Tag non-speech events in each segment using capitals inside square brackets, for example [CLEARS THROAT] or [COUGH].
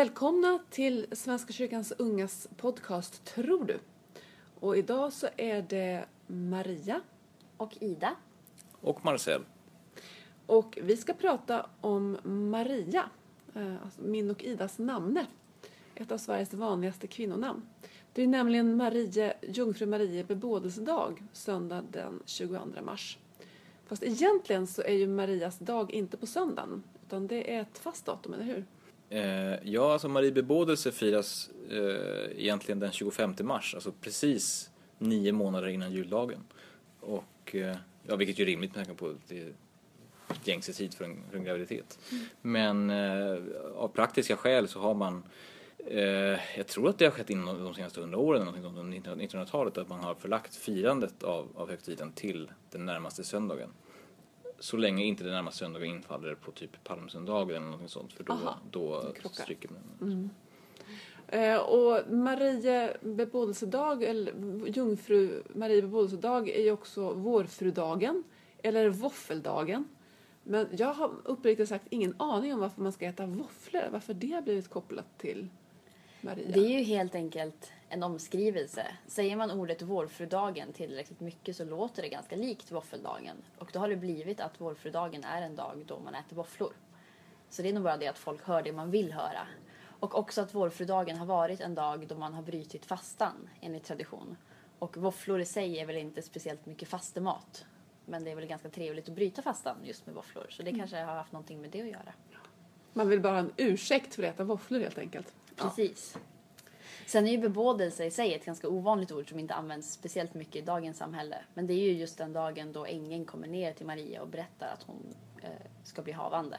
Välkomna till Svenska kyrkans ungas podcast Tror du? Och idag så är det Maria Och Ida. Och Marcel. och vi ska prata om Maria, eh, alltså min och Idas namne. Ett av Sveriges vanligaste kvinnonamn. Det är nämligen Marie, Jungfru Marie bebådelsedag söndag den 22 mars. Fast egentligen så är ju Marias dag inte på söndagen utan det är ett fast datum, eller hur? Eh, ja, alltså Marie bebådelse firas eh, egentligen den 25 mars, alltså precis nio månader innan juldagen. Och, eh, ja, vilket är rimligt med tanke på det gängse tid för en, för en graviditet. Men eh, av praktiska skäl så har man eh, jag tror att det har skett inom de senaste hundra åren, någonting under 1900-talet, att man har förlagt firandet av, av högtiden till den närmaste söndagen. Så länge inte den närmaste söndagen infaller på typ palmsöndagen eller någonting sånt, för då, Aha, då stryker man. Eh, och Marie bebådelsedag, eller Jungfru Marie bebådelsedag är ju också vårfrudagen, eller våffeldagen. Men jag har uppriktigt sagt ingen aning om varför man ska äta våfflor, varför det har blivit kopplat till Maria. Det är ju helt enkelt en omskrivelse. Säger man ordet vårfrudagen tillräckligt mycket så låter det ganska likt våffeldagen. Och då har det blivit att vårfrudagen är en dag då man äter våfflor. Så det är nog bara det att folk hör det man vill höra. Och också att vårfrudagen har varit en dag då man har brutit fastan enligt tradition. Och våfflor i sig är väl inte speciellt mycket fastemat. Men det är väl ganska trevligt att bryta fastan just med våfflor. Så det kanske har haft någonting med det att göra. Man vill bara ha en ursäkt för att äta våfflor helt enkelt. Ja. Sen är ju bebådelse i sig ett ganska ovanligt ord som inte används speciellt mycket i dagens samhälle. Men det är ju just den dagen då ängeln kommer ner till Maria och berättar att hon eh, ska bli havande.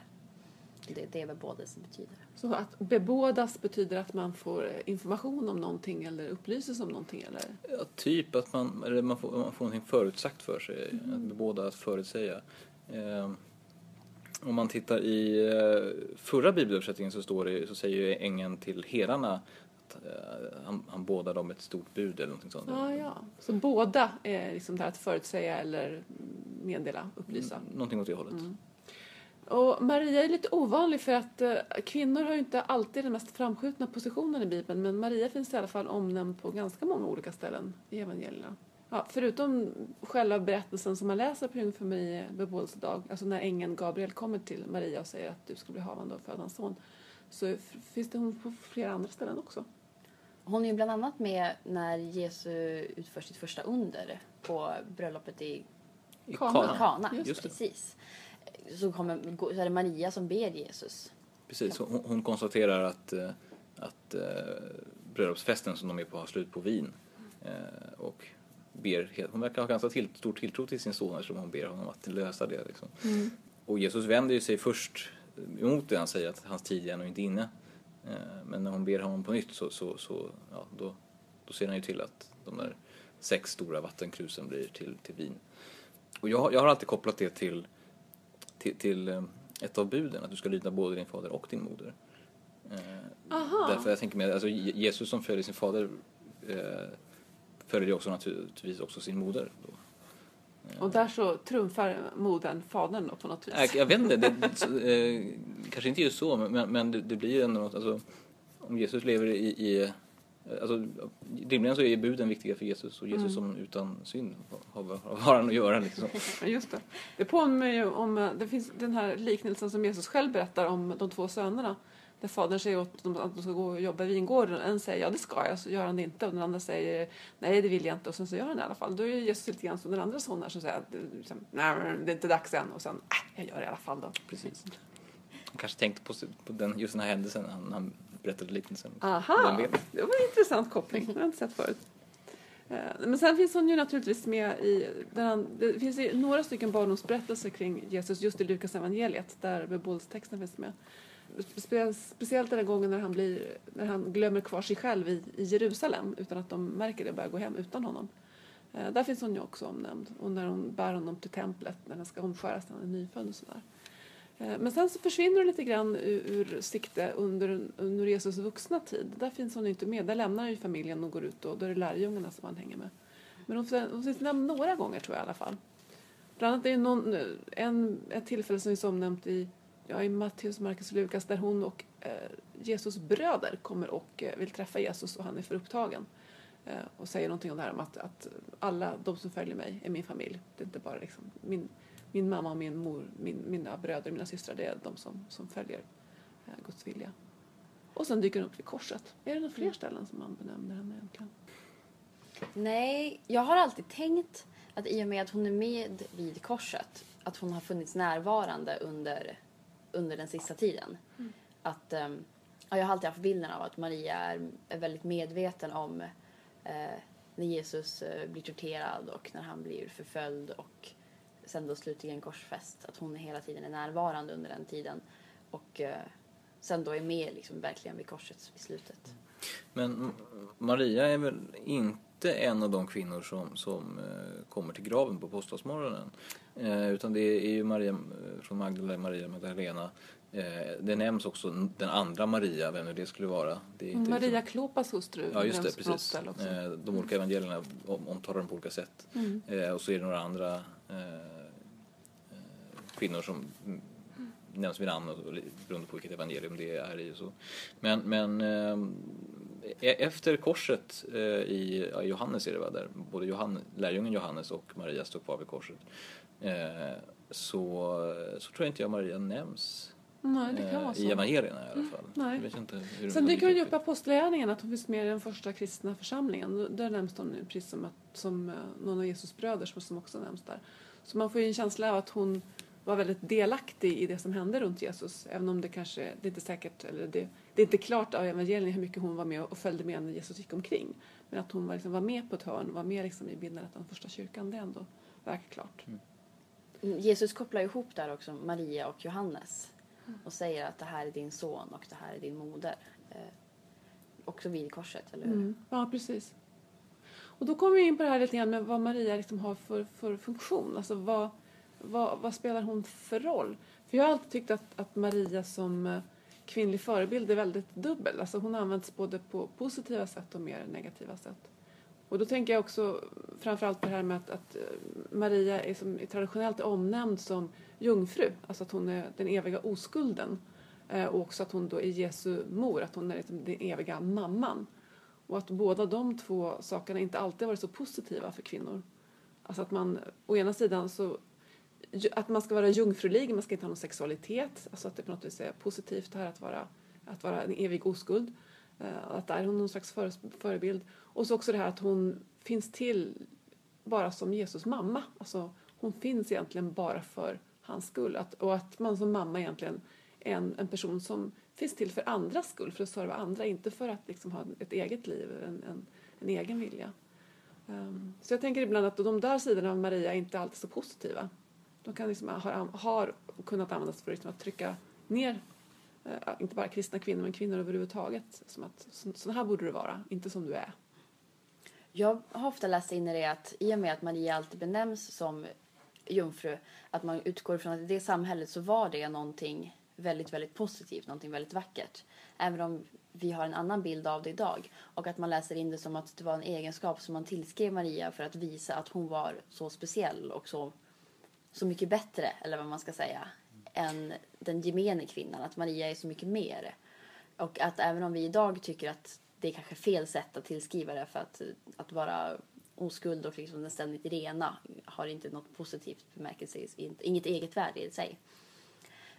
Det är det bebådelse betyder. Så att bebådas betyder att man får eh, information om någonting eller upplyses om någonting eller? Ja, typ att man, eller man, får, man får någonting förutsagt för sig, att bebåda, att förutsäga. Eh, om man tittar i eh, förra bibelöversättningen så, står det, så säger ju ängeln till herdarna att eh, han, han bådar dem ett stort bud eller någonting sånt. Ja, ja. Så båda är liksom det här att förutsäga eller meddela, upplysa. Mm, Någonting åt det hållet. Och Maria är lite ovanlig för att eh, kvinnor har ju inte alltid den mest framskjutna positionen i Bibeln men Maria finns i alla fall omnämnd på ganska många olika ställen i evangelierna. Ja, förutom själva berättelsen som man läser på Jungfru Marie bebådelsedag, alltså när ängeln Gabriel kommer till Maria och säger att du ska bli havande och föda en son, så finns det hon på flera andra ställen också. Hon är ju bland annat med när Jesus utför sitt första under på bröllopet i I Kana. Kana. Kana. Just Just. Precis. Så, kommer, så är det Maria som ber Jesus. Precis, hon, hon konstaterar att, eh, att eh, bröllopsfesten som de är på har slut på vin. Eh, och ber, hon verkar ha ganska till, stor tilltro till sin son eftersom hon ber honom att lösa det. Liksom. Och Jesus vänder ju sig först emot det, han säger att hans tid är ännu inte inne. Eh, men när hon ber honom på nytt så, så, så ja, då, då ser han ju till att de där sex stora vattenkrusen blir till, till vin. Och jag, jag har alltid kopplat det till, till, till eh, ett av buden, att du ska lyda både din fader och din moder. Eh, Aha. Därför jag tänker mig, alltså Je- Jesus som följer sin fader eh, följer ju också naturligtvis också sin moder. Då. Och där så trumfar modern fadern då på något vis. Jag, jag vet inte, det, eh, kanske inte just så, men, men det, det blir ju ändå något, alltså, om Jesus lever i, i alltså, rimligen så är buden viktiga för Jesus och Jesus som utan synd har, har, han att göra liksom. [LAUGHS] Just det. Det påminner ju om, eh, det finns den här liknelsen som Jesus själv berättar om de två sönerna. Där fadern säger åt dem att de ska gå och jobba i vingården. En säger ja det ska jag, så gör han det inte. Och den andra säger nej det vill jag inte. Och sen så gör han det i alla fall. Då är Jesus lite grann som den andra sonen som säger liksom, nej det är inte dags än. Och sen, äh, jag gör det i alla fall då. Precis. Jag kanske tänkte på, på den, just den här händelsen när han, han berättade liknelsen. Aha, det var en intressant koppling. Det har jag inte sett förut. Eh, Men sen finns hon ju naturligtvis med i, där han, det finns ju några stycken barndomsberättelser kring Jesus just i Lukas evangeliet där bebådelsetexten finns med. Spe- Speciellt den här gången när han, blir, när han glömmer kvar sig själv i, i Jerusalem utan att de märker det och börjar gå hem utan honom. Eh, Där finns hon ju också omnämnd. Och när hon bär honom till templet när han ska omskäras när han är nyfödd och sådär. Eh, Men sen så försvinner hon lite grann ur, ur sikte under, under Jesus vuxna tid. Där finns hon inte med. Där lämnar ju familjen och går ut och då är det lärjungarna som han hänger med. Men hon, hon finns nämnd några gånger tror jag i alla fall. Bland annat är det någon, en, ett tillfälle som är omnämnt i ja, i Matteus, Markus och Lukas där hon och eh, Jesus bröder kommer och eh, vill träffa Jesus och han är för upptagen. Eh, och säger någonting om det här om att, att alla de som följer mig är min familj. Det är inte bara liksom min, min mamma och min mor, min, mina bröder och mina systrar, det är de som, som följer eh, Guds vilja. Och sen dyker hon upp vid korset. Är det några fler ställen som man benämner henne egentligen? Nej, jag har alltid tänkt att i och med att hon är med vid korset, att hon har funnits närvarande under, under den sista tiden. Att, ehm, ja, jag har alltid haft bilden av att Maria är, är väldigt medveten om eh, när Jesus eh, blir torterad och när han blir förföljd och sen då slutligen korsfäst. Att hon hela tiden är närvarande under den tiden och eh, sen då är med liksom verkligen vid korset i slutet. Men Maria är väl inte en av de kvinnor som, som eh, kommer till graven på påskdagsmorgonen. Eh, utan det är ju Maria eh, från Magdalena, Maria Magdalena. Eh, det nämns också den andra Maria, vem nu det skulle vara. Det Maria liksom- Klopas hustru Ja, just det, precis. också. De olika evangelierna om- omtalar dem på olika sätt. Mm. Och så är det några andra kvinnor som nämns vid namn beroende på vilket evangelium det är i så. Men, men eh, e- efter korset eh, i Johannes är det va, där både Johann, lärjungen Johannes och Maria står kvar vid korset. Eh, så, så tror jag inte jag Maria nämns Nej, det kan eh, vara så. i evangelierna i alla fall. nej. Jag vet inte hur Sen dyker hon ju upp i Apostlagärningarna, att hon finns med i den första kristna församlingen. Där nämns hon precis som, att, som eh, någon av Jesus bröder som, som också nämns där. Så man får ju en känsla av att hon var väldigt delaktig i det som hände runt Jesus. Även om det kanske, det är inte säkert, eller det, det är inte klart av evangelierna hur mycket hon var med och följde med när Jesus gick omkring. Men att hon var, liksom, var med på ett hörn, var med liksom i bildandet av den första kyrkan, det är ändå verkar klart. Mm, Jesus kopplar ihop där också Maria och Johannes och säger att det här är din son och det här är din moder. Eh, också vid korset, eller hur? Mm. Ja, precis. Och då kommer vi in på det här lite grann med vad Maria liksom har för, för funktion. Alltså vad, vad, vad spelar hon för roll? För jag har alltid tyckt att, att Maria som eh, kvinnlig förebild är väldigt dubbel. Alltså hon används både på positiva sätt och mer negativa sätt. Och då tänker jag också framförallt på det här med att, att eh, Maria är, som, är traditionellt omnämnd som jungfru. Alltså att hon är den eviga oskulden. Eh, och också att hon då är Jesu mor, att hon är liksom den eviga mamman. Och att båda de två sakerna inte alltid varit så positiva för kvinnor. Alltså att man å ena sidan så att man ska vara jungfrulig, man ska inte ha någon sexualitet. Alltså att det på något vis är positivt det här att vara, att vara en evig oskuld. Eh, att där är hon någon slags förebild. Och så också det här att hon finns till bara som Jesus mamma. Alltså hon finns egentligen bara för hans skull. Att, och att man som mamma egentligen är en, en person som finns till för andras skull, för att serva andra, inte för att liksom ha ett eget liv, en, en, en egen vilja. Um, så jag tänker ibland att de där sidorna av Maria är inte alltid så positiva. De kan liksom, har, har kunnat användas för liksom att trycka ner uh, inte bara kristna kvinnor, men kvinnor överhuvudtaget. Som att så, så här borde du vara, inte som du är. Jag har ofta läst in i det att i och med att Maria alltid benämns som jungfru, att man utgår från att i det samhället så var det någonting väldigt, väldigt positivt, någonting väldigt vackert. Även om vi har en annan bild av det idag. Och att man läser in det som att det var en egenskap som man tillskrev Maria för att visa att hon var så speciell och så, så mycket bättre, eller vad man ska säga, än den gemene kvinnan. Att Maria är så mycket mer. Och att även om vi idag tycker att det är kanske fel sätt att tillskriva det för att, att vara oskuld och liksom den ständigt rena har inte något positivt bemärkelse, inget eget värde i sig.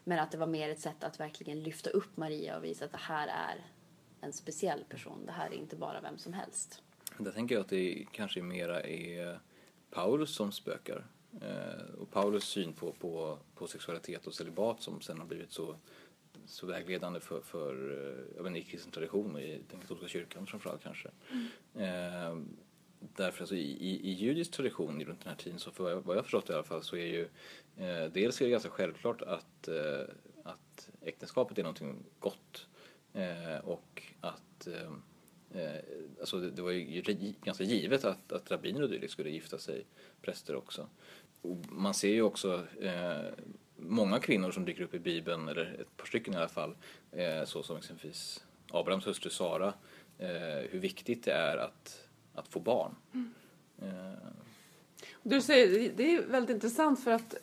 Men att det var mer ett sätt att verkligen lyfta upp Maria och visa att det här är en speciell person. Det här är inte bara vem som helst. Där tänker jag att det kanske mera är Paulus som spökar. Eh, och Paulus syn på, på, på sexualitet och celibat som sen har blivit så, så vägledande för, för eh, jag inte, i kristen tradition och i den katolska kyrkan framförallt kanske. Eh, därför alltså i, i, i judisk tradition runt den här tiden så för vad jag förstått i alla fall så är ju eh, dels är det ganska självklart att, eh, att äktenskapet är någonting gott eh, och att eh, alltså det, det var ju ganska givet att, att rabbiner och dylikt skulle gifta sig, präster också. Och man ser ju också många kvinnor som dyker upp i Bibeln, eller ett par stycken i alla fall, eh, så som exempelvis Abrahams hustru Sara, eh, hur viktigt det är att, att få barn. Eh, Du säger, det är väldigt intressant för att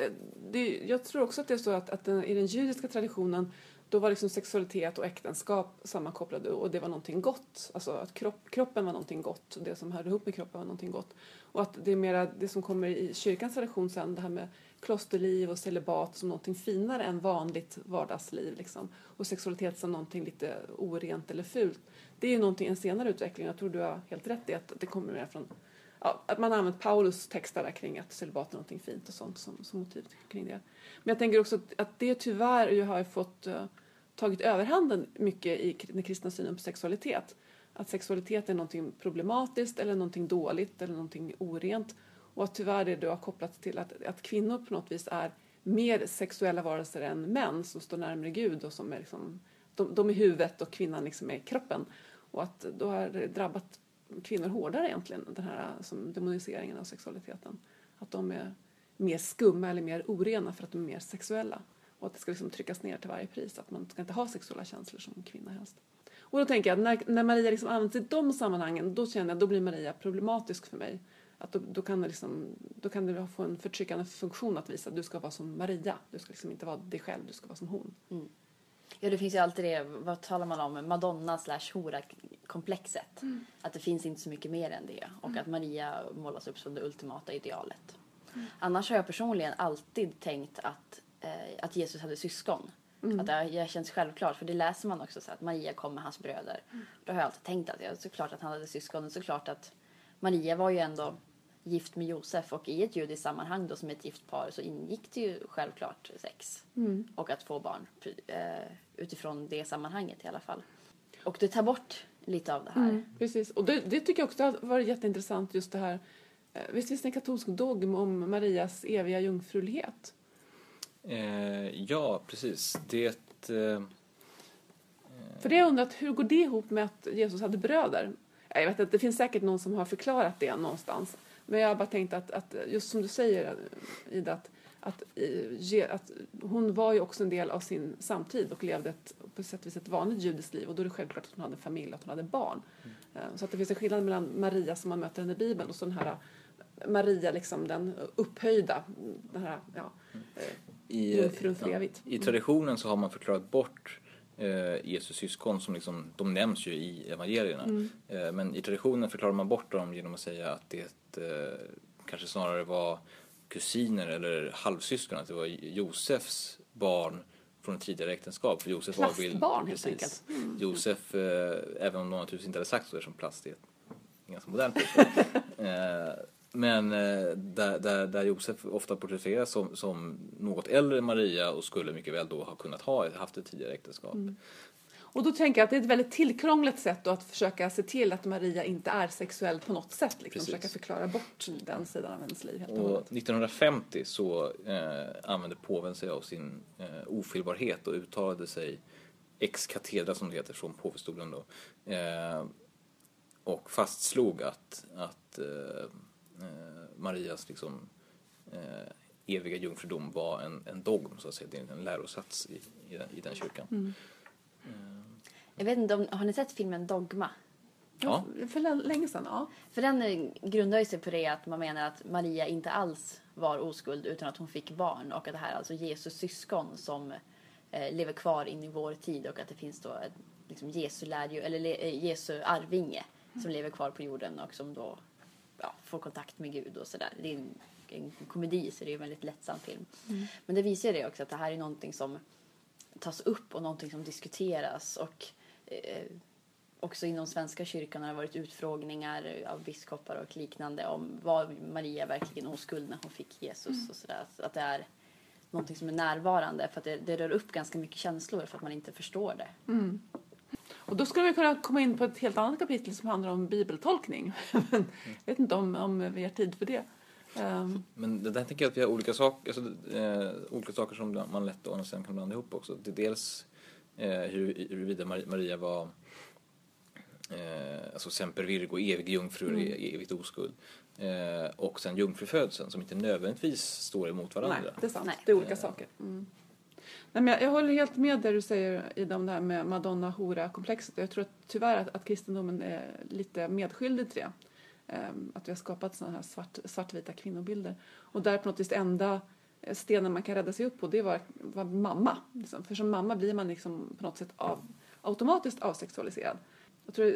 det, jag tror också att det är så att, att den, i den judiska traditionen då var liksom sexualitet och äktenskap sammankopplade och det var någonting gott. Alltså att kropp, kroppen var någonting gott, det som hörde ihop med kroppen var någonting gott. Och att det är mera det som kommer i kyrkans tradition sen, det här med klosterliv och celibat som någonting finare än vanligt vardagsliv liksom. Och sexualitet som någonting lite orent eller fult. Det är ju någonting, en senare utveckling, jag tror du har helt rätt i att det kommer mer från ja, att man har använt Paulus texter där kring att celibat är någonting fint och sånt som, som motiv kring det. Men jag tänker också att, att det tyvärr ju har fått uh, tagit överhanden mycket i den kristna synen på sexualitet. Att sexualitet är någonting problematiskt eller någonting dåligt eller någonting orent. Och att tyvärr det då har kopplats till att, att kvinnor på något vis är mer sexuella varelser än män som står närmare Gud och som är liksom, de, de är huvudet och kvinnan liksom är kroppen. Och att då har det drabbat kvinnor hårdare egentligen, den här som demoniseringen av sexualiteten. Att de är mer skumma eller mer orena för att de är mer sexuella. Och att det ska liksom tryckas ner till varje pris, att man ska inte ha sexuella känslor som kvinna helst. Och då tänker jag att när, när Maria liksom används i de sammanhangen, då känner jag att då blir Maria problematisk för mig. Att då, då, kan det liksom, då kan det få en förtryckande funktion att visa att du ska vara som Maria. Du ska liksom inte vara dig själv, du ska vara som hon. Mm. Ja, det finns ju alltid det, vad talar man om, Madonna slash hora-komplexet. Mm. Att det finns inte så mycket mer än det. Och mm. att Maria målas upp som det ultimata idealet. Mm. Annars har jag personligen alltid tänkt att, eh, att Jesus hade syskon. Mm. Att det, det känns självklart, för det läser man också så att Maria kom med hans bröder. Mm. Då har jag alltid tänkt att ja, såklart att han hade syskon. Såklart att Maria var ju ändå gift med Josef och i ett judiskt sammanhang då som ett gift par så ingick det ju självklart sex mm. och att få barn eh, utifrån det sammanhanget i alla fall. Och det tar bort lite av det här. Mm, precis, och det, det, tycker jag också har varit jätteintressant just det här. Eh, visst finns det en katolsk dogm om Marias eviga jungfrulighet? Eh, ja, precis. Det... Eh, För det har jag undrat, hur går det ihop med att Jesus hade bröder? Jag vet att det finns säkert någon som har förklarat det någonstans. Men jag har bara tänkt att, att just som du säger Ida, att, att, att, hon var ju också en del av sin samtid och levde ett, på sätt och vis ett vanligt judiskt liv och då är det självklart att hon hade familj och att hon hade barn. Mm. Så att det finns en skillnad mellan Maria som man möter henne i Bibeln och så den här Maria, liksom den upphöjda, den här, ja, mm. I, jungfrun för evigt. I traditionen så har man förklarat bort eh, Jesus syskon som liksom, de nämns ju i evangelierna. Mm. Eh, men i traditionen förklarar man bort dem genom att säga att det eh, kanske snarare var kusiner eller halvsyskon, att det var Josefs barn från ett tidigare äktenskap. För Josef Plastbarn var helt enkelt. Mm. Josef, eh, även om de naturligtvis inte hade sagt så som plast är ganska modernt [LAUGHS] eh, men eh, där, där, där Josef ofta porträtteras som, som något äldre Maria och skulle mycket väl då ha kunnat ha haft ett tidigare äktenskap. Mm. Och då tänker jag att det är ett väldigt tillkrånglat sätt att försöka se till att Maria inte är sexuell på något sätt. Liksom, försöka förklara bort den sidan av hennes liv. och 1950 så eh, använde påven sig av sin eh, ofelbarhet och uttalade sig ex katedra som det heter från påvestolen då. Eh, och fastslog att, att eh, Marias liksom, eh, eviga jungfrudom var en, en dogm, så att säga, en lärosats i, i, den, i den kyrkan. Mm. Jag vet inte, om, har ni sett filmen Dogma? Ja. För länge sedan, ja. För den grundar sig på det att man menar att Maria inte alls var oskuld utan att hon fick barn och att det här är alltså Jesus syskon som eh, lever kvar in i vår tid och att det finns då ett, liksom Jesu lärju, eller eh, Jesu arvinge mm. som lever kvar på jorden och som då får kontakt med Gud och sådär. Det är en, en komedi så det är en väldigt lättsam film. Mm. Men det visar det också att det här är någonting som tas upp och någonting som diskuteras och eh, också inom Svenska kyrkan har det varit utfrågningar av biskopar och liknande om var Maria verkligen oskuld när hon fick Jesus mm. och sådär. Så att det är någonting som är närvarande för att det, det, rör upp ganska mycket känslor för att man inte förstår det. Mm. Och då skulle vi kunna komma in på ett helt annat kapitel som handlar om bibeltolkning. [LAUGHS] Men jag vet inte om, om vi har tid för det. Um. Men det där tänker jag att vi har olika, sak, alltså, eh, olika saker som man lätt och sen kan blanda ihop också. Det är dels eh, huruvida Maria var eh, alltså semper virgo, evig jungfru, mm. evigt oskuld. Eh, och sen jungfrufödseln som inte nödvändigtvis står emot varandra. Nej, det är sant. Nej. Det är olika eh. saker. Mm. Nej, men jag, jag, håller helt med det du säger Ida om det här med Madonna-hora-komplexet. Jag tror att tyvärr att, att kristendomen är lite medskyldig till det. Um, att vi har skapat sådana här svart, svartvita kvinnobilder. Och där på något vis enda stenen man kan rädda sig upp på det var, var mamma. Liksom. För som mamma blir man liksom på något sätt av, automatiskt avsexualiserad. Jag tror,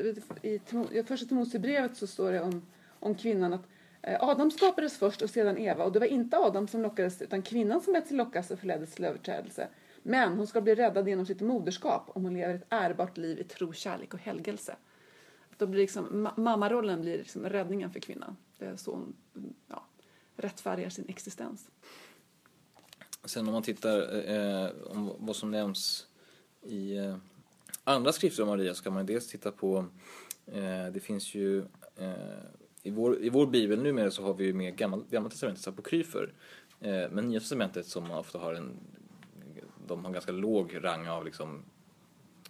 I i första Timoteusbrevet så står det om, om kvinnan att eh, Adam skapades först och sedan Eva och det var inte Adam som lockades utan kvinnan som lät sig lockas och förleddes till överträdelse. Men hon ska bli räddad genom sitt moderskap om hon lever ett ärbart liv i tro, kärlek och helgelse. Då blir liksom, ma- mammarollen blir liksom räddningen för kvinnan. Det är så hon ja, rättfärdigar sin existens. Sen om man tittar eh, eh om vad som nämns i eh, andra skrifter om Maria så kan man dels titta på, eh, det finns ju eh, i, vår, i vår bibel numera så har vi ju med gamla, gamla testamentets apokryfer. Eh, men nya testamentet som ofta har en, de har ganska låg rang av liksom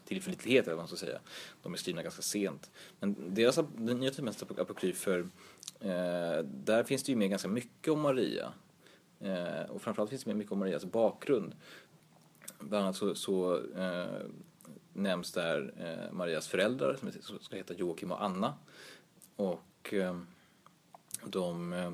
tillförlitlighet eller vad man ska säga. De är skrivna ganska sent. Men deras, den nya testamentets ap- apokryfer, eh, där finns det ju med ganska mycket om Maria. Eh, och framförallt finns det med mycket om Marias bakgrund. Bland annat så, så eh, nämns där eh, Marias föräldrar som ska heta Joakim och Anna. Och eh, de... Eh,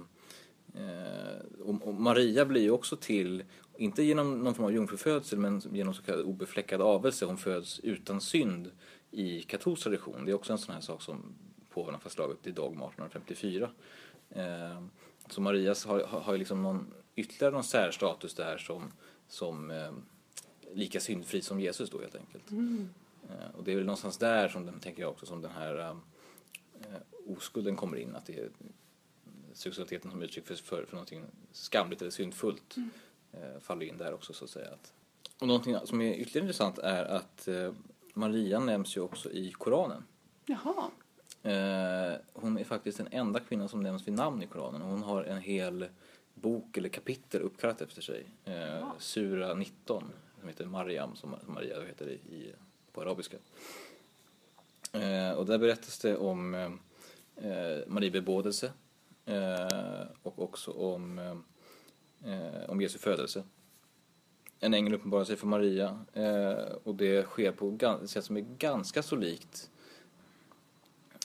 eh och, och Maria blir ju också till, inte genom någon form av jungfrufödsel, men genom så kallad obefläckad avelse. Hon föds utan synd i katolsk tradition. Det är också en sån här sak som påven har fastslagit i dogma 1854. Eh, så Marias har, har, liksom någon, ytterligare någon särstatus där som, som eh, lika syndfri som Jesus då helt enkelt. Eh, och det är väl någonstans där som den, tänker jag också, som den här eh, oskulden kommer in. Att det är sexualiteten som uttryck för, för, för någonting skamligt eller syndfullt eh, faller in där också så att säga. Och någonting som är ytterligare intressant är att eh, Maria nämns ju också i Koranen. Jaha. Eh, hon är faktiskt den enda kvinnan som nämns vid namn i Koranen. Hon har en hel bok eller kapitel uppkallat efter sig. Eh, Sura 19, som heter Mariam, som Maria heter i, i, på arabiska. Eh, och där berättas det om eh, eh, Marie bebådelse eh, och också om, eh, eh, om Jesu födelse. En ängel uppenbarar sig för Maria eh, och det sker på ett sätt som är ganska så likt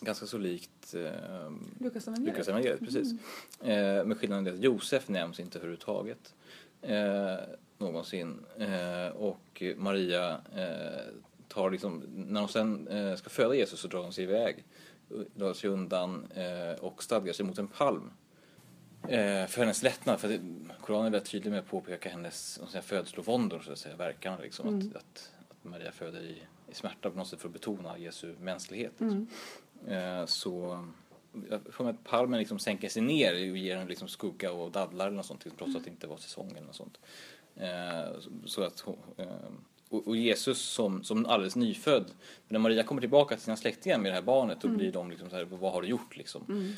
ganska så likt eh, Lukas evangeliet. Lukas evangeliet, precis. Eh, med skillnaden är att Josef nämns inte överhuvudtaget eh, någonsin. Eh, och Maria eh, tar liksom, när hon sen eh, ska föda Jesus så drar hon sig iväg, drar sig undan eh, och stadgar sig mot en palm. Eh, för hennes lättnad, för det, Koranen är väldigt tydlig med att påpeka hennes födslovåndor, så att säga, verkan liksom. Mm. Att, att, att Maria föder i, i smärta på något sätt för att betona Jesu mänsklighet. Mm. Eh, så mig att palmen liksom sänker sig ner och ger en liksom skugga och dadlar eller något sånt trots att det inte var säsong eller något sånt. Eh, så- så att, eh, och, och Jesus som, som alldeles nyfödd, när Maria kommer tillbaka till sina släktingar med det här barnet då blir de liksom så här, vad har du gjort liksom?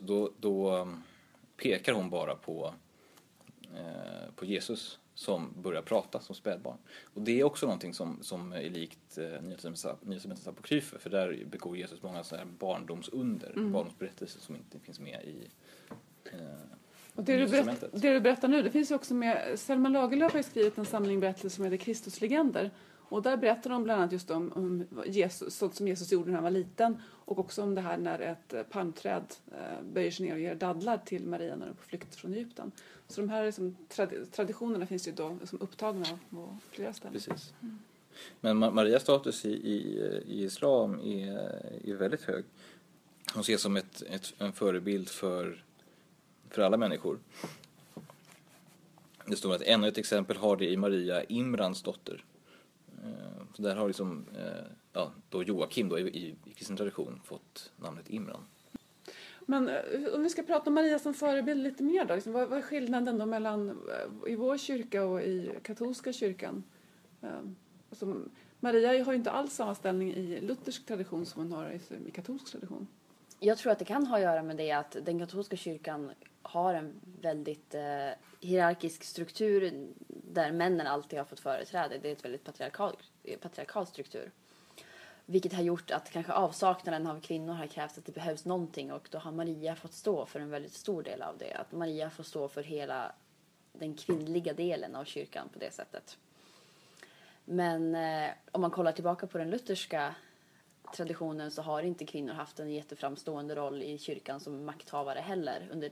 Då, då um, pekar hon bara på, eh, på Jesus som börjar prata som spädbarn. Och det är också någonting som, som är likt eh, Nya Testamentets- apokryfer för där begår Jesus många så här barndomsunder, barndomsberättelser som inte finns med i eh, Och det du, berätt, det du berättar nu, det finns ju också med, Selma Lagerlöf har ju skrivit en samling berättelser som heter Kristuslegender. Och där berättar de bland annat just om, om Jesus, sånt som Jesus gjorde när han var liten och också om det här när ett palmträd eh, böjer sig ner och ger dadlar till Maria när hon är på flykt från Egypten. Så de här liksom, trad- traditionerna finns ju då som upptagna på flera ställen. Precis. Men Ma- Marias status i, i, i islam är, är väldigt hög. Hon ses som ett, ett, en förebild för, för alla människor. Det står att ännu ett exempel har det i Maria, Imrans dotter. Eh, Så där har liksom, eh, ja, då Joakim då, i, i, i kristen tradition fått namnet Imran. Men eh, om vi ska prata om Maria som förebild lite mer då, liksom, vad, vad är skillnaden då mellan i vår kyrka och i katolska kyrkan? Eh, Alltså, Maria har ju inte alls samma ställning i luthersk tradition som hon har i, i katolsk tradition. Jag tror att det kan ha att göra med det att den katolska kyrkan har en väldigt eh, hierarkisk struktur där männen alltid har fått företräde. Det är ett väldigt patriarkal, patriarkal struktur. Vilket har gjort att kanske avsaknaden av kvinnor har krävt att det behövs någonting och då har Maria fått stå för en väldigt stor del av det. Att Maria får stå för hela den kvinnliga delen av kyrkan på det sättet. Men eh, om man kollar tillbaka på den lutherska traditionen så har inte kvinnor haft en jätteframstående roll i kyrkan som makthavare heller under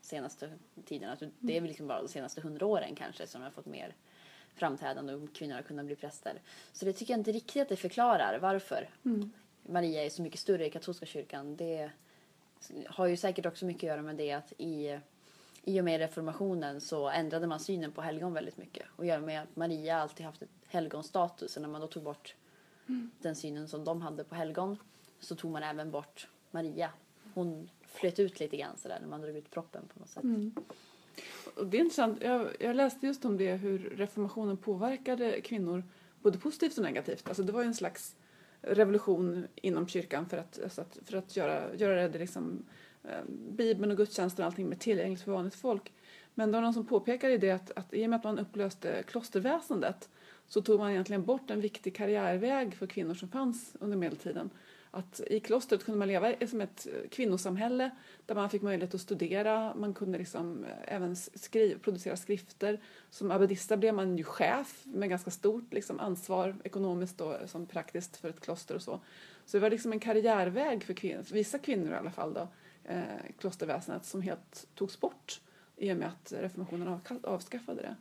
senaste tiden. Alltså det är väl liksom bara de senaste hundra åren kanske som har fått mer framträdande och kvinnor har kunnat bli präster. Så det tycker jag inte riktigt att det förklarar varför Maria är så mycket större i katolska kyrkan. Det har ju säkert också mycket att göra med det att i, i och med reformationen så ändrade man synen på helgon väldigt mycket. Och i och med att Maria alltid haft ett helgonstatus och när man då tog bort den synen som de hade på helgon så tog man även bort Maria. Hon flöt ut lite grann sådär när man drog ut proppen på något sätt. Mm. det är intressant. Jag, jag läste just om det hur reformationen påverkade kvinnor både positivt och negativt. Alltså det var ju en slags revolution inom kyrkan för att, alltså att, för att göra, göra det liksom, eh, Bibeln och gudstjänsten och allting mer tillgängligt för vanligt folk. Men det var någon som påpekade det att, att i och med att man upplöste klosterväsendet så tog man egentligen bort en viktig karriärväg för kvinnor som fanns under medeltiden. Att I klostret kunde man leva som ett eh, kvinnosamhälle där man fick möjlighet att studera, man kunde liksom eh, även skriva, producera skrifter. Som abbedissa blev man ju chef med ganska stort liksom ansvar ekonomiskt och som praktiskt för ett kloster och så. Så det var liksom en karriärväg för, kvinnor, för vissa kvinnor i alla fall då, eh, klosterväsendet som helt togs bort i och med att reformationen av, avskaffade det.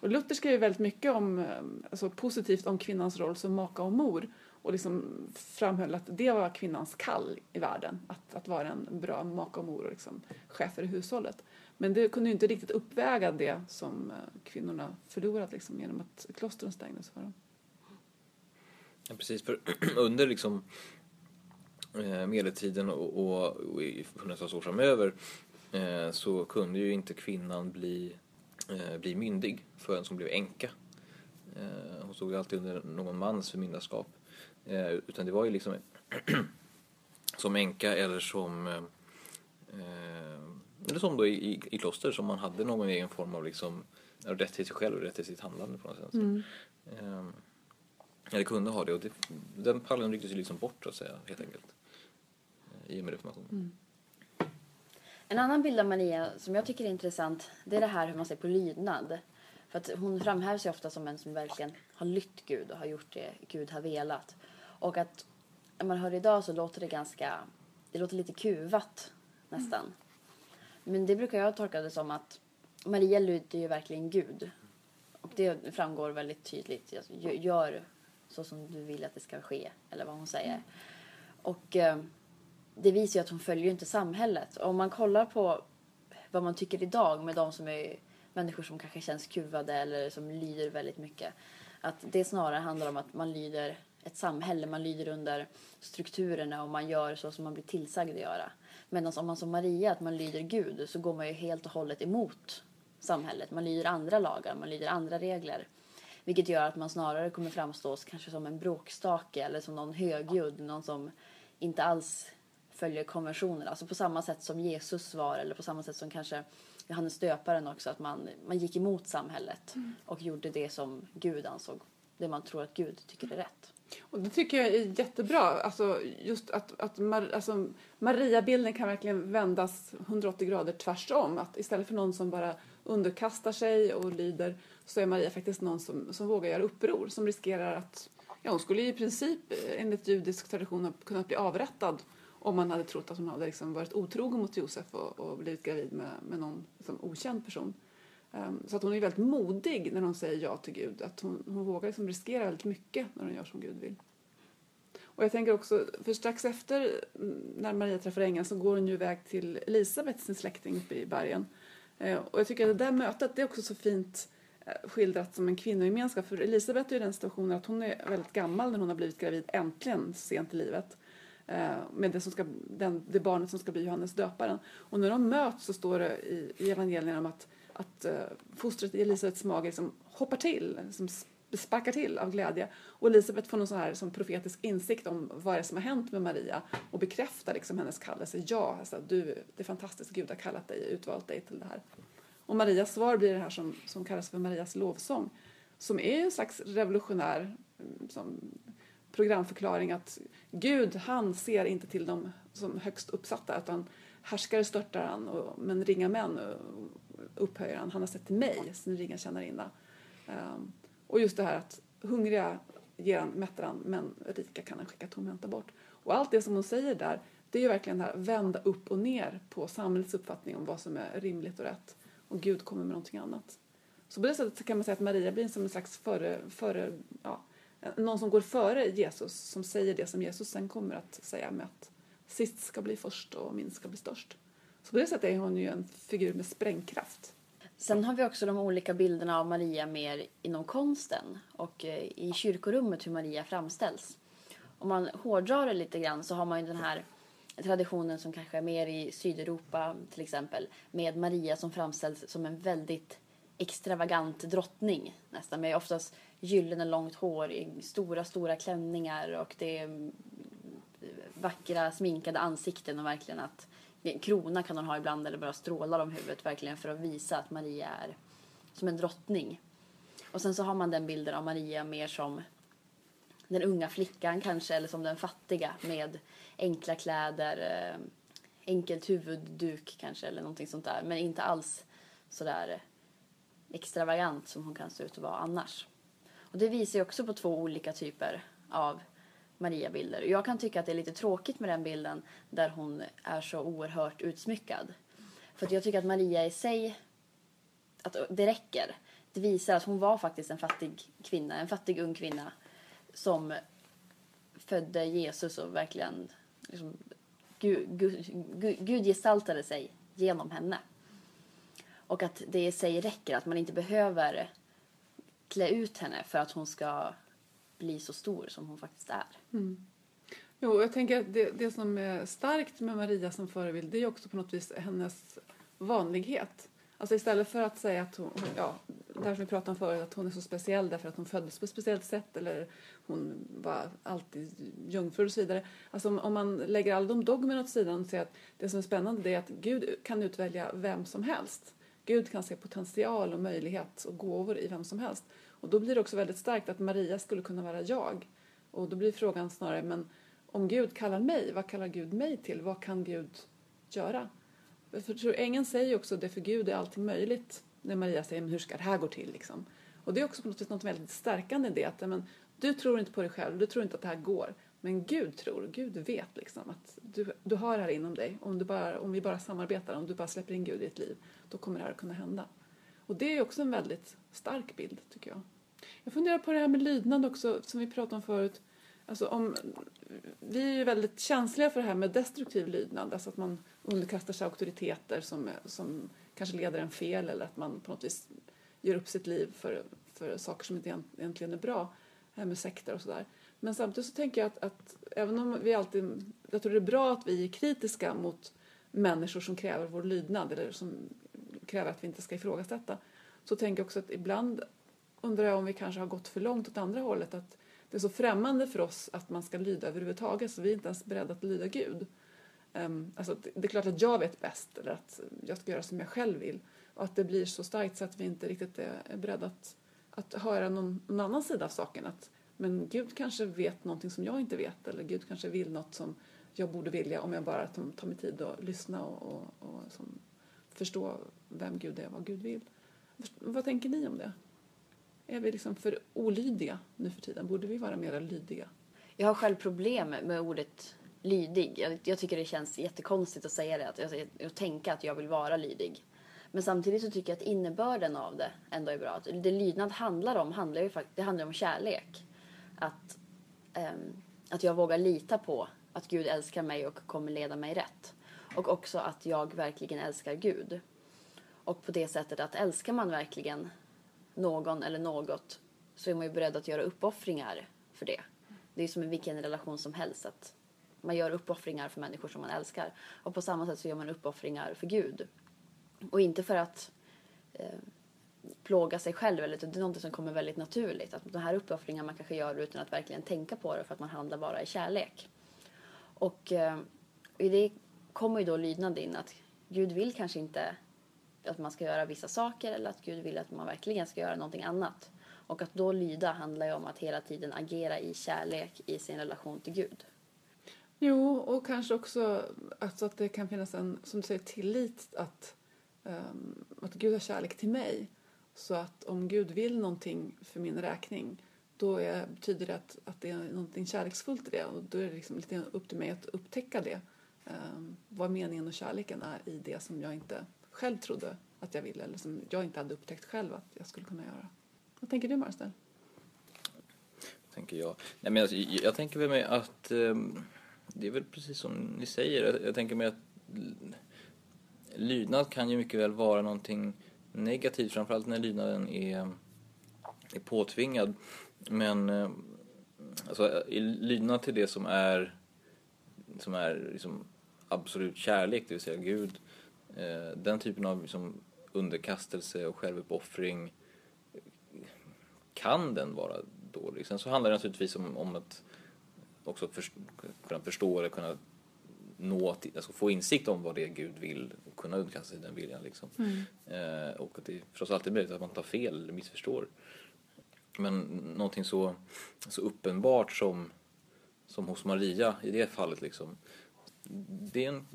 Och Luther skrev väldigt mycket om, eh, alltså positivt om kvinnans roll som maka och mor och liksom framhöll att det var kvinnans kall i världen, att, att vara en bra maka och mor och liksom chefer i hushållet. Men det kunde ju inte riktigt uppväga det som eh, kvinnorna förlorat liksom, genom att klostren stängdes för dem. Ja, precis, för [CLEARS THROAT] under liksom eh, medeltiden och, och, och i hundratals år framöver eh, så kunde ju inte kvinnan bli, eh, bli myndig förrän hon blev änka. Eh, hon stod ju alltid under någon mans förmyndarskap. Eh, utan det var ju liksom [CLEARS THROAT] som änka eller som eh, eller som då i, i, kloster som man hade någon egen form av liksom rätt till sig själv och rätt till sitt handlande på något sätt. Mm. Eh, eller kunde ha det och det, den pallen rycktes ju liksom bort så att säga helt enkelt. eh, I och med reformationen. Mm. En annan bild av Maria som jag tycker är intressant det är det här hur man ser på lydnad. För att hon framhävs ju ofta som en som verkligen har lytt Gud och har gjort det Gud har velat. Och att när man hör det idag så låter det ganska, det låter lite kuvat nästan. Men det brukar jag tolka det som att Maria lyder ju verkligen Gud. Och det framgår väldigt tydligt. Gö- Gör så som du vill att det ska ske, eller vad hon säger. Och eh, det visar ju att hon följer ju inte samhället. Och om man kollar på vad man tycker idag med de som är människor som kanske känns kuvade eller som lyder väldigt mycket. Att det snarare handlar om att man lyder ett samhälle, man lyder under strukturerna och man gör så som man blir tillsagd att göra. Medan om man som Maria, att man lyder Gud, så går man ju helt och hållet emot samhället. Man lyder andra lagar, man lyder andra regler. Vilket gör att man snarare kommer framstå kanske som en bråkstake eller som någon högljudd, någon som inte alls följer konventionerna. Alltså på samma sätt som Jesus var eller på samma sätt som kanske Johannes döparen också, att man, man gick emot samhället och gjorde det som Gud ansåg, det man tror att Gud tycker är rätt. Och det tycker jag är jättebra. Alltså just att, att Mar, alltså Maria-bilden kan verkligen vändas 180 grader tvärsom. Att istället för någon som bara underkastar sig och lyder så är Maria faktiskt någon som, som vågar göra uppror. Som riskerar att, ja hon skulle i princip eh, enligt judisk tradition ha kunnat bli avrättad om man hade trott att hon hade liksom varit otrogen mot Josef och, och blivit gravid med, med någon liksom, okänd person. Ehm, så att hon är väldigt modig när hon säger ja till Gud. Att hon, hon vågar liksom riskera väldigt mycket när hon gör som Gud vill. Och jag tänker också, för strax efter mm, när Maria träffar ängeln så går hon ju iväg till Elisabet, sin släkting uppe i bergen. Ehm, och jag tycker att det där mötet, det är också så fint eh, skildrat som en kvinnogemenskap. För Elisabet är i den situationen att hon är väldigt gammal när hon har blivit gravid äntligen sent i livet. Ehm, med det, som ska, den, det barnet som ska bli Johannes döparen. Och när de möts så står det i, i evangelierna om att, att eh, fostret i Elisabets mage liksom hoppar till, liksom sparkar till av glädje. Och Elisabet får någon sån här som profetisk insikt om vad det är som har hänt med Maria och bekräftar liksom hennes kallelse. Ja, alltså, du, det är fantastiskt, Gud har kallat dig, utvalt dig till det här. Och Marias svar blir det här som, som kallas för Marias lovsång. Som är en slags revolutionär mm, som programförklaring att Gud, han ser inte till de som högst uppsatta utan härskare störtar han, och, men ringa män upphöjer han. Han har sett till mig, sin ringa tjänarinna. Um, och just det här att hungriga ger han, mättar han, men rika kan han skicka tomhänta bort. Och allt det som hon säger där, det är ju verkligen det här vända upp och ner på samhällets uppfattning om vad som är rimligt och rätt. Och Gud kommer med någonting annat. Så på det sättet kan man säga att Maria blir som en slags före, före ja, någon som går före Jesus, som säger det som Jesus sen kommer att säga med att sist ska bli först och minst ska bli störst. Så på det sättet är hon ju en figur med sprängkraft. Sen har vi också de olika bilderna av Maria mer inom konsten och eh, i kyrkorummet hur Maria framställs. Om man hårdrar det lite grann så har man ju den här traditionen som kanske är mer i Sydeuropa till exempel med Maria som framställs som en väldigt extravagant drottning nästan med oftast gyllene långt hår i stora, stora klänningar och det är vackra sminkade ansikten och verkligen att krona kan hon ha ibland eller bara strålar om huvudet verkligen för att visa att Maria är som en drottning. Och sen så har man den bilden av Maria mer som den unga flickan kanske eller som den fattiga med enkla kläder, eh, enkelt huvudduk kanske eller någonting sånt där men inte alls sådär extravagant som hon kan se ut att vara annars. Och det visar ju också på två olika typer av Maria-bilder. Jag kan tycka att det är lite tråkigt med den bilden där hon är så oerhört utsmyckad. För jag tycker att Maria i sig, att det räcker. Det visar att hon var faktiskt en fattig kvinna, en fattig ung kvinna som födde Jesus och verkligen liksom, Gud, Gud, Gud, Gud gestaltade sig genom henne. Och att det i sig räcker, att man inte behöver klä ut henne för att hon ska bli så stor som hon faktiskt är. Mm. Jo, jag tänker att det, det som är starkt med Maria som förebild det är också på något vis hennes vanlighet. Alltså istället för att säga att hon, ja, det här som vi pratade om förut, att hon är så speciell därför att hon föddes på ett speciellt sätt eller hon var alltid jungfru och så vidare. Alltså om, om man lägger alla de dogmerna åt sidan och säger att det som är spännande är att Gud kan utvälja vem som helst. Gud kan se potential och möjlighet och gåvor i vem som helst. Och då blir det också väldigt starkt att Maria skulle kunna vara jag. Och då blir frågan snarare, men om Gud kallar mig, vad kallar Gud mig till? Vad kan Gud göra? För tror, ängeln säger också det för Gud är allting möjligt. När Maria säger, men hur ska det här gå till liksom? Och det är också på något sätt något väldigt stärkande i det att men, du tror inte på dig själv, du tror inte att det här går. Men Gud tror, Gud vet liksom att du, du har det här inom dig. Om, du bara, om vi bara samarbetar, om du bara släpper in Gud i ditt liv, då kommer det här att kunna hända. Och det är också en väldigt stark bild tycker jag. Jag funderar på det här med lydnad också som vi pratade om förut. Alltså om, vi är ju väldigt känsliga för det här med destruktiv lydnad, alltså att man underkastar sig auktoriteter som, som kanske leder en fel eller att man på något vis ger upp sitt liv för, för saker som inte egentligen är bra, det här med sekter och sådär. Men samtidigt så tänker jag att, att även om vi alltid, jag tror det är bra att vi är kritiska mot människor som kräver vår lydnad eller som kräver att vi inte ska ifrågasätta. Så tänker jag också att ibland undrar jag om vi kanske har gått för långt åt andra hållet. Att det är så främmande för oss att man ska lyda överhuvudtaget så vi är inte ens beredda att lyda Gud. Ehm, alltså, det är klart att jag vet bäst eller att jag ska göra som jag själv vill. Och att det blir så starkt så att vi inte riktigt är, är beredda att, att höra någon, någon annan sida av saken. Att, men Gud kanske vet någonting som jag inte vet eller Gud kanske vill något som jag borde vilja om jag bara tar mig tid att lyssna och, och, och som, förstå vem Gud är och vad Gud vill. Vad tänker ni om det? Är vi liksom för olydiga nu för tiden? Borde vi vara mer lydiga? Jag har själv problem med ordet lydig. Jag, jag tycker det känns jättekonstigt att säga det, att, att, att tänka att jag vill vara lydig. Men samtidigt så tycker jag att innebörden av det ändå är bra. Det lydnad handlar om handlar ju faktiskt, det handlar om kärlek. Att, um, att jag vågar lita på att Gud älskar mig och kommer leda mig rätt. Och också att jag verkligen älskar Gud. Och på det sättet att älskar man verkligen någon eller något så är man ju beredd att göra uppoffringar för det. Det är som i vilken relation som helst att man gör uppoffringar för människor som man älskar. Och på samma sätt så gör man uppoffringar för Gud. Och inte för att eh, plåga sig själv, eller det är något som kommer väldigt naturligt. Att de här uppoffringarna man kanske gör utan att verkligen tänka på det för att man handlar bara i kärlek. Och eh, i det kommer ju då lydnad in att Gud vill kanske inte att man ska göra vissa saker eller att Gud vill att man verkligen ska göra någonting annat. Och att då lyda handlar ju om att hela tiden agera i kärlek i sin relation till Gud. Jo, och kanske också alltså att det kan finnas en, som du säger, tillit att, um, att Gud har kärlek till mig. Så att om Gud vill någonting för min räkning då är, betyder det att, att det är någonting kärleksfullt i det och då är det liksom lite upp till mig att upptäcka det. Ehm, vad meningen och kärleken är i det som jag inte själv trodde att jag ville eller som jag inte hade upptäckt själv att jag skulle kunna göra. Vad tänker du Marcel? Tänker jag. Nej, men alltså, jag tänker väl mig att eh, det är väl precis som ni säger. Jag, jag tänker mig att lydnad kan ju mycket väl vara någonting negativt, framförallt när lydnaden är, är påtvingad. Men eh, alltså, i lydnad till det som är, som är liksom absolut kärlek, det vill säga Gud, eh, den typen av liksom underkastelse och självuppoffring kan den vara dålig. Sen så handlar det naturligtvis om, om att också för, kunna förstå eller kunna nå, alltså få insikt om vad det är Gud vill och kunna underkasta sig den viljan. Liksom. Mm. Eh, och att det är förstås alltid möjligt att man tar fel eller missförstår. Men någonting så, så uppenbart som, som hos Maria i det fallet liksom. Det är en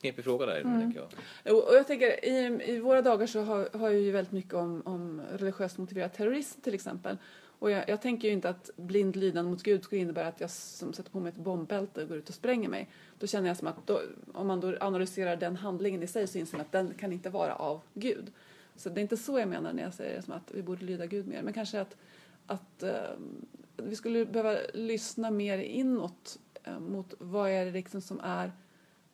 knepig fråga där, mm. tänker jag. Och jag tänker, i, i våra dagar så har, har ju väldigt mycket om, om religiöst motiverad terrorism till exempel. Och jag, jag, tänker ju inte att blind lydnad mot Gud skulle innebära att jag som sätter på mig ett bombbälte och går ut och spränger mig. Då känner jag som att då, om man då analyserar den handlingen i sig så inser man att den kan inte vara av Gud. Så det är inte så jag menar när jag säger som att vi borde lyda Gud mer. Men kanske att, att uh, vi skulle behöva lyssna mer inåt Eh, mot vad är det liksom som är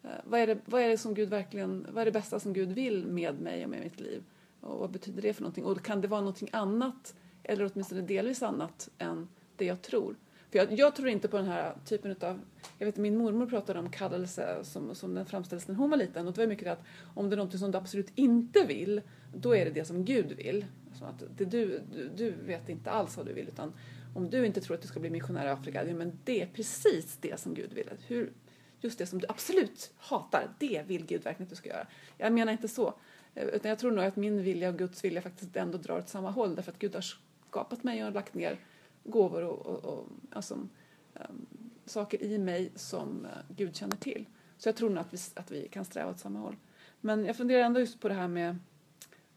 eh, vad, är det, vad är det som Gud verkligen, vad är det bästa som Gud vill med mig och med mitt liv? Och vad betyder det för någonting? Och kan det vara någonting annat eller åtminstone delvis annat än det jag tror. För jag, jag tror inte på den här typen av, jag vet min mormor pratade om kallelse som, som den framställdes när hon var liten och det var mycket att om det är någonting som du absolut inte vill, då är det det som Gud vill. Så att det du, du, du vet inte alls vad du vill utan om du inte tror att du ska bli missionär i Afrika, men det är precis det som Gud vill. Hur, just det som du absolut hatar, det vill Gud verkligen att du ska göra. Jag menar inte så. Eh, utan jag tror nog att min vilja och Guds vilja faktiskt ändå drar åt samma håll därför att Gud har skapat mig och lagt ner gåvor och, och, och alltså, um, saker i mig som eh, Gud känner till. Så jag tror nog att vi, att vi kan sträva åt samma håll. Men jag funderar ändå just på det här med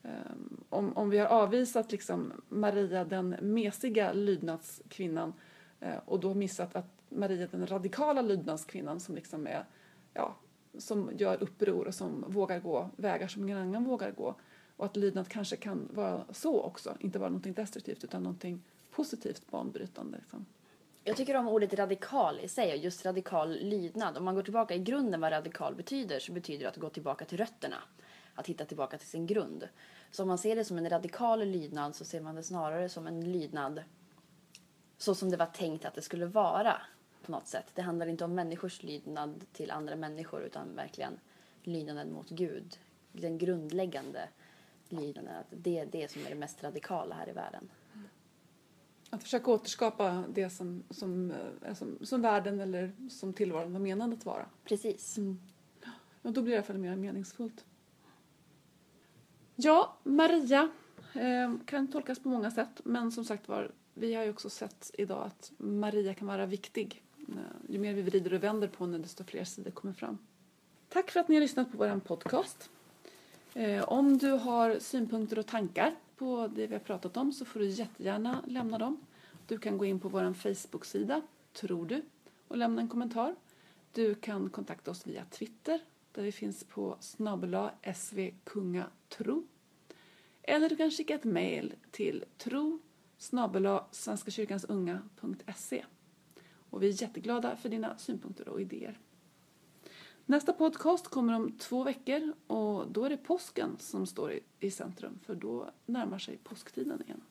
Ehm, om, om vi har avvisat liksom Maria den mesiga lydnadskvinnan eh, och då missat att Maria den radikala lydnadskvinnan som liksom är, ja, som gör uppror och som vågar gå vägar som ingen annan vågar gå. Och att lydnad kanske kan vara så också, inte bara någonting destruktivt utan någonting positivt banbrytande. Liksom. Jag tycker om ordet radikal i sig och just radikal lydnad. Om man går tillbaka i grunden vad radikal betyder så betyder det att gå tillbaka till rötterna. Att hitta tillbaka till sin grund. Så om man ser det som en radikal lydnad så ser man det snarare som en lydnad så som det var tänkt att det skulle vara på något sätt. Det handlar inte om människors lydnad till andra människor utan verkligen lydnaden mot Gud. Den grundläggande lidande. Att det är det som är det mest radikala här i världen. Att försöka återskapa det som, som, eh, som, som världen eller som tillvaron var menad att vara. Precis. Mm. Och då blir det i alla fall mer meningsfullt. Ja, Maria eh, kan tolkas på många sätt men som sagt var, vi har ju också sett idag att Maria kan vara viktig. Eh, ju mer vi vrider och vänder på henne desto fler sidor kommer fram. Tack för att ni har lyssnat på vår podcast. Eh, om du har synpunkter och tankar på det vi har pratat om så får du jättegärna lämna dem. Du kan gå in på vår Facebook-sida, tror du, och lämna en kommentar. Du kan kontakta oss via Twitter där vi finns på snabela svkungatro. Eller du kan skicka ett mejl till tro svenskakyrkansunga.se. Och vi är jätteglada för dina synpunkter och idéer. Nästa podcast kommer om två veckor och då är det påsken som står i centrum för då närmar sig påsktiden igen.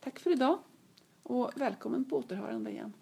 Tack för idag och välkommen på återhörande igen.